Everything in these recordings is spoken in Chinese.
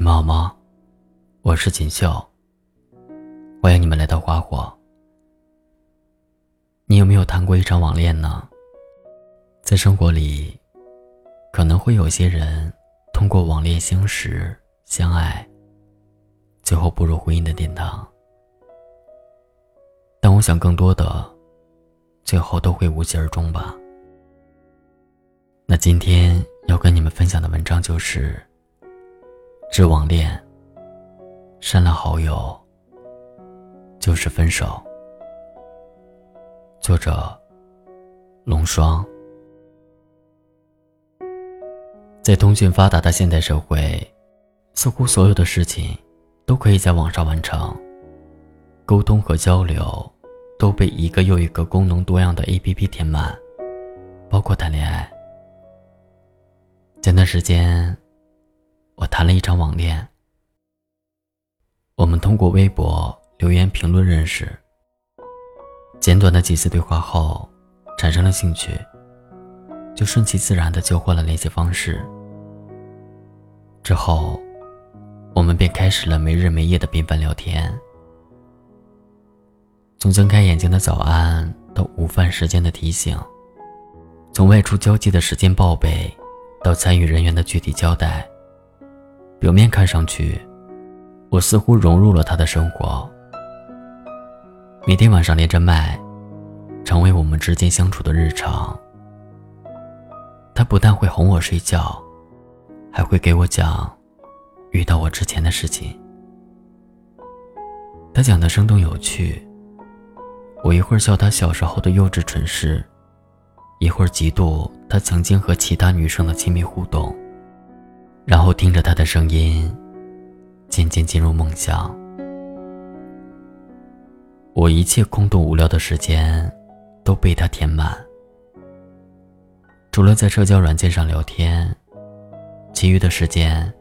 你们好吗？我是锦绣。欢迎你们来到花火。你有没有谈过一场网恋呢？在生活里，可能会有些人通过网恋相识、相爱，最后步入婚姻的殿堂。但我想，更多的，最后都会无疾而终吧。那今天要跟你们分享的文章就是《致网恋》，删了好友就是分手。作者：龙霜。在通讯发达的现代社会，似乎所有的事情都可以在网上完成，沟通和交流都被一个又一个功能多样的 APP 填满，包括谈恋爱。前段时间，我谈了一场网恋。我们通过微博留言评论认识。简短的几次对话后，产生了兴趣，就顺其自然的交换了联系方式。之后，我们便开始了没日没夜的频繁聊天，从睁开眼睛的早安到午饭时间的提醒，从外出交际的时间报备。到参与人员的具体交代，表面看上去，我似乎融入了他的生活。每天晚上连着麦，成为我们之间相处的日常。他不但会哄我睡觉，还会给我讲遇到我之前的事情。他讲的生动有趣，我一会儿笑他小时候的幼稚蠢事。一会儿嫉妒他曾经和其他女生的亲密互动，然后听着他的声音，渐渐进入梦乡。我一切空洞无聊的时间都被他填满，除了在社交软件上聊天，其余的时间，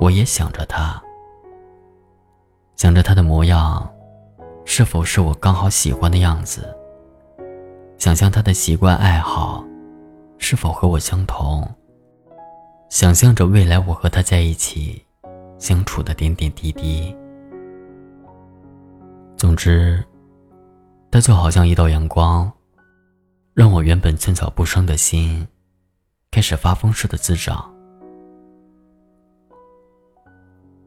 我也想着他，想着他的模样，是否是我刚好喜欢的样子。想象他的习惯爱好，是否和我相同？想象着未来我和他在一起相处的点点滴滴。总之，他就好像一道阳光，让我原本寸草不生的心开始发疯似的滋长。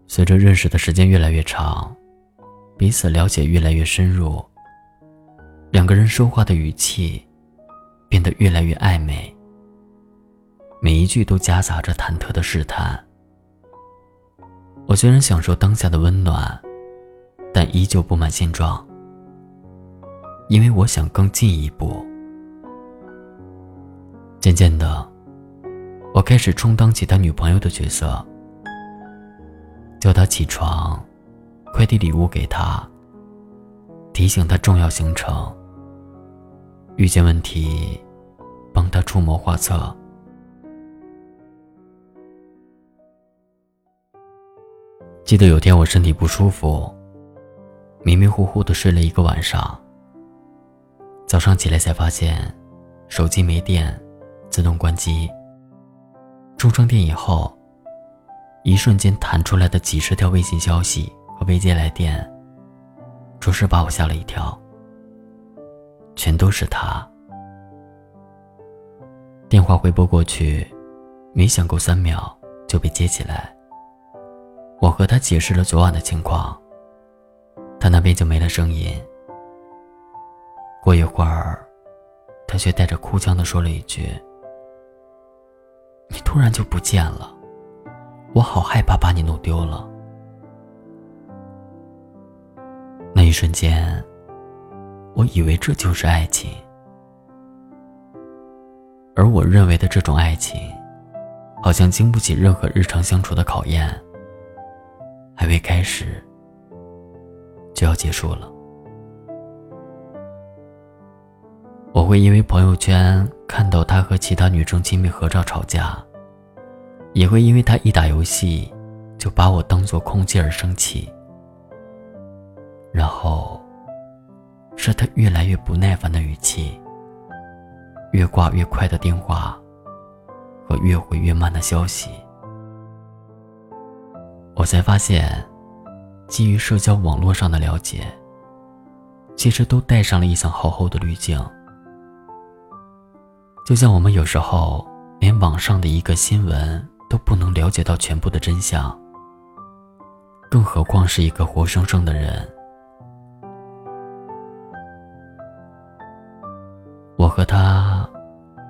随着认识的时间越来越长，彼此了解越来越深入。两个人说话的语气变得越来越暧昧，每一句都夹杂着忐忑的试探。我虽然享受当下的温暖，但依旧不满现状，因为我想更进一步。渐渐的，我开始充当起他女朋友的角色，叫他起床，快递礼物给他，提醒他重要行程。遇见问题，帮他出谋划策。记得有天我身体不舒服，迷迷糊糊的睡了一个晚上。早上起来才发现，手机没电，自动关机。充上电以后，一瞬间弹出来的几十条微信消息和未接来电，着实把我吓了一跳。全都是他。电话回拨过去，没响够三秒就被接起来。我和他解释了昨晚的情况，他那边就没了声音。过一会儿，他却带着哭腔的说了一句：“你突然就不见了，我好害怕把你弄丢了。”那一瞬间。我以为这就是爱情，而我认为的这种爱情，好像经不起任何日常相处的考验，还未开始就要结束了。我会因为朋友圈看到他和其他女生亲密合照吵架，也会因为他一打游戏就把我当做空气而生气，然后。是他越来越不耐烦的语气，越挂越快的电话，和越回越慢的消息。我才发现，基于社交网络上的了解，其实都带上了一层厚厚的滤镜。就像我们有时候连网上的一个新闻都不能了解到全部的真相，更何况是一个活生生的人。我和他，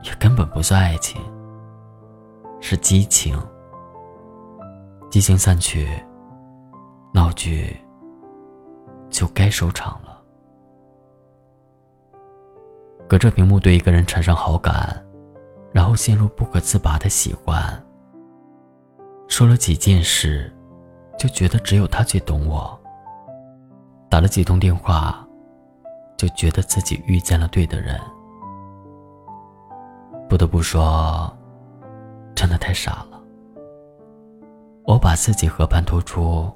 也根本不算爱情，是激情。激情散去，闹剧就该收场了。隔着屏幕对一个人产生好感，然后陷入不可自拔的喜欢。说了几件事，就觉得只有他最懂我。打了几通电话，就觉得自己遇见了对的人。不得不说，真的太傻了。我把自己和盘托出，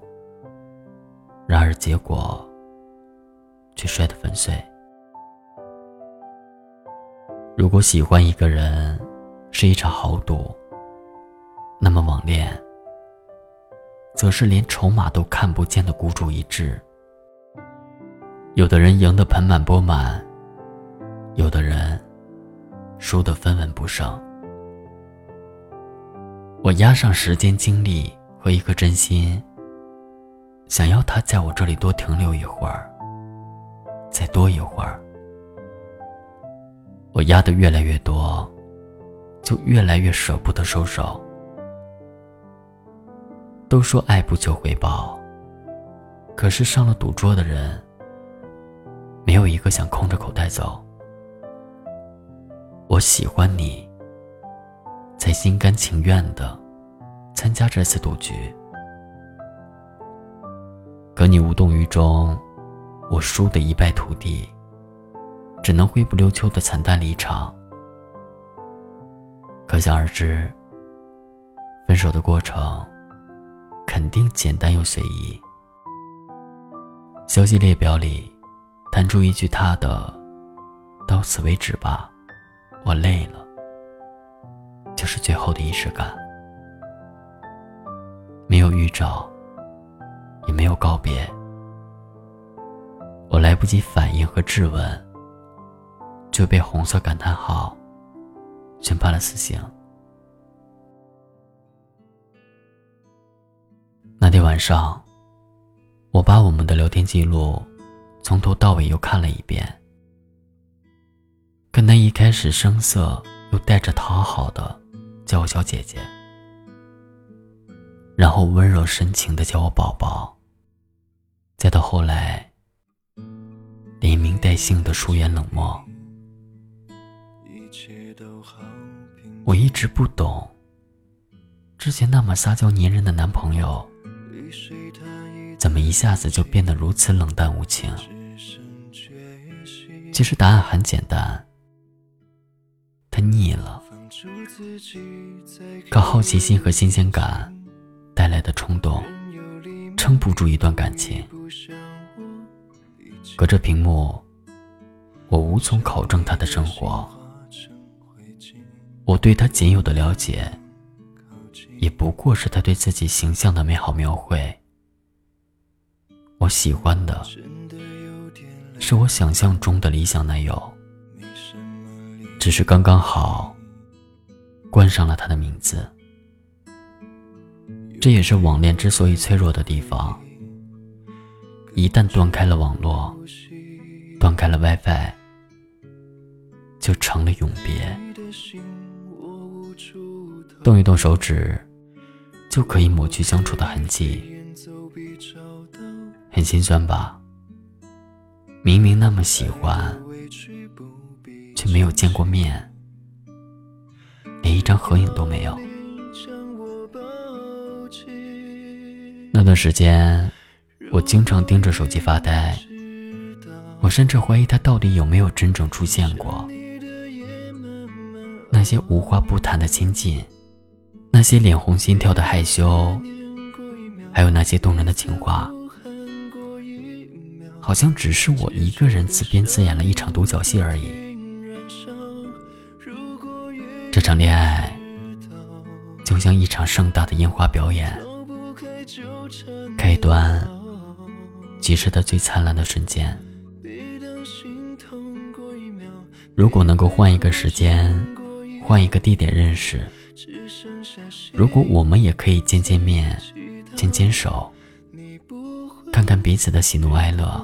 然而结果却摔得粉碎。如果喜欢一个人是一场豪赌，那么网恋则是连筹码都看不见的孤注一掷。有的人赢得盆满钵满，有的人。输得分文不剩。我押上时间、精力和一颗真心，想要他在我这里多停留一会儿，再多一会儿。我压的越来越多，就越来越舍不得收手。都说爱不求回报，可是上了赌桌的人，没有一个想空着口袋走。我喜欢你，才心甘情愿的参加这次赌局。可你无动于衷，我输得一败涂地，只能灰不溜秋的惨淡离场。可想而知，分手的过程肯定简单又随意。消息列表里弹出一句他的：“到此为止吧。”我累了，就是最后的仪式感，没有预兆，也没有告别。我来不及反应和质问，就被红色感叹号宣判了死刑。那天晚上，我把我们的聊天记录从头到尾又看了一遍。跟他一开始生涩又带着讨好的叫我小姐姐，然后温柔深情的叫我宝宝，再到后来连名带姓的疏远冷漠，我一直不懂，之前那么撒娇粘人的男朋友，怎么一下子就变得如此冷淡无情？其实答案很简单。他腻了，可好奇心和新鲜感的冲动，撑不住一段感情。隔着屏幕，我无从考证他的生活，我对他仅有的了解，也不过是他对自己形象的美好描绘。我喜欢的，是我想象中的理想男友。只是刚刚好，关上了他的名字。这也是网恋之所以脆弱的地方。一旦断开了网络，断开了 WiFi，就成了永别。动一动手指，就可以抹去相处的痕迹。很心酸吧？明明那么喜欢。却没有见过面，连一张合影都没有。那段时间，我经常盯着手机发呆，我甚至怀疑他到底有没有真正出现过。那些无话不谈的亲近，那些脸红心跳的害羞，还有那些动人的情话，好像只是我一个人自编自演了一场独角戏而已。这场恋爱就像一场盛大的烟花表演，一段即时的最灿烂的瞬间。如果能够换一个时间，换一个地点认识，如果我们也可以见见面，牵牵手，看看彼此的喜怒哀乐。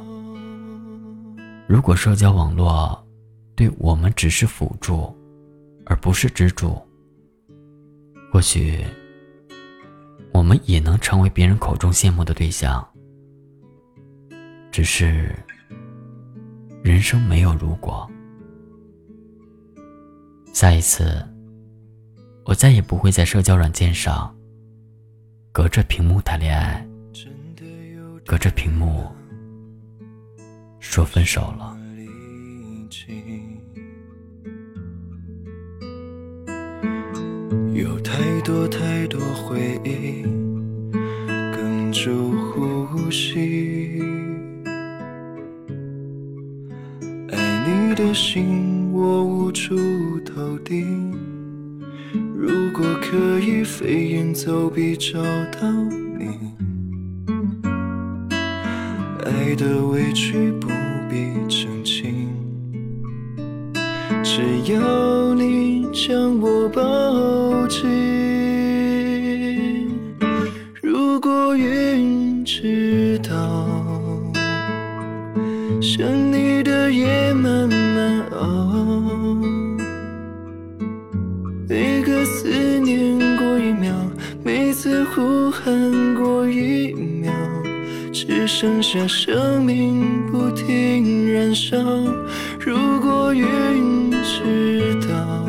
如果社交网络对我们只是辅助，而不是支柱，或许我们也能成为别人口中羡慕的对象。只是人生没有如果。下一次，我再也不会在社交软件上隔着屏幕谈恋爱，隔着屏幕说分手了。有太多太回忆哽住呼吸，爱你的心。我无处投递，如果可以飞檐走壁找到你，爱的委屈不必澄清，只要你将我抱紧。云知道，想你的夜慢慢熬。每个思念过一秒，每次呼喊过一秒，只剩下生命不停燃烧。如果云知道，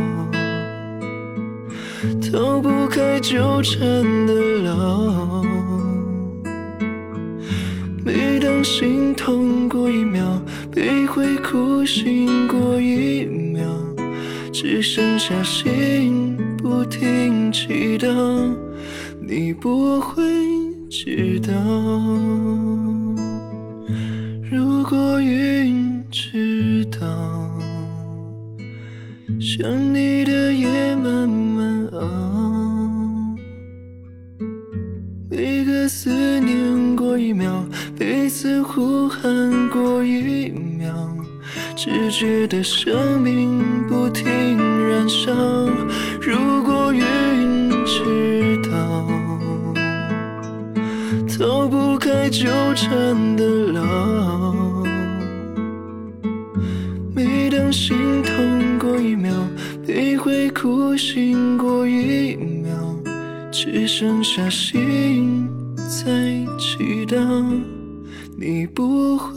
逃不开纠缠的牢。心痛过一秒，被会哭醒过一秒，只剩下心不停祈祷。你不会知道，如果云知道，想你的夜慢慢熬，每个思念一秒，彼此呼喊过一秒，只觉得生命不停燃烧。如果云知道。逃不开纠缠的牢。每当心痛过一秒，你会哭醒过一秒，只剩下心在祈祷，你不会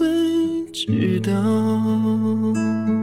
知道。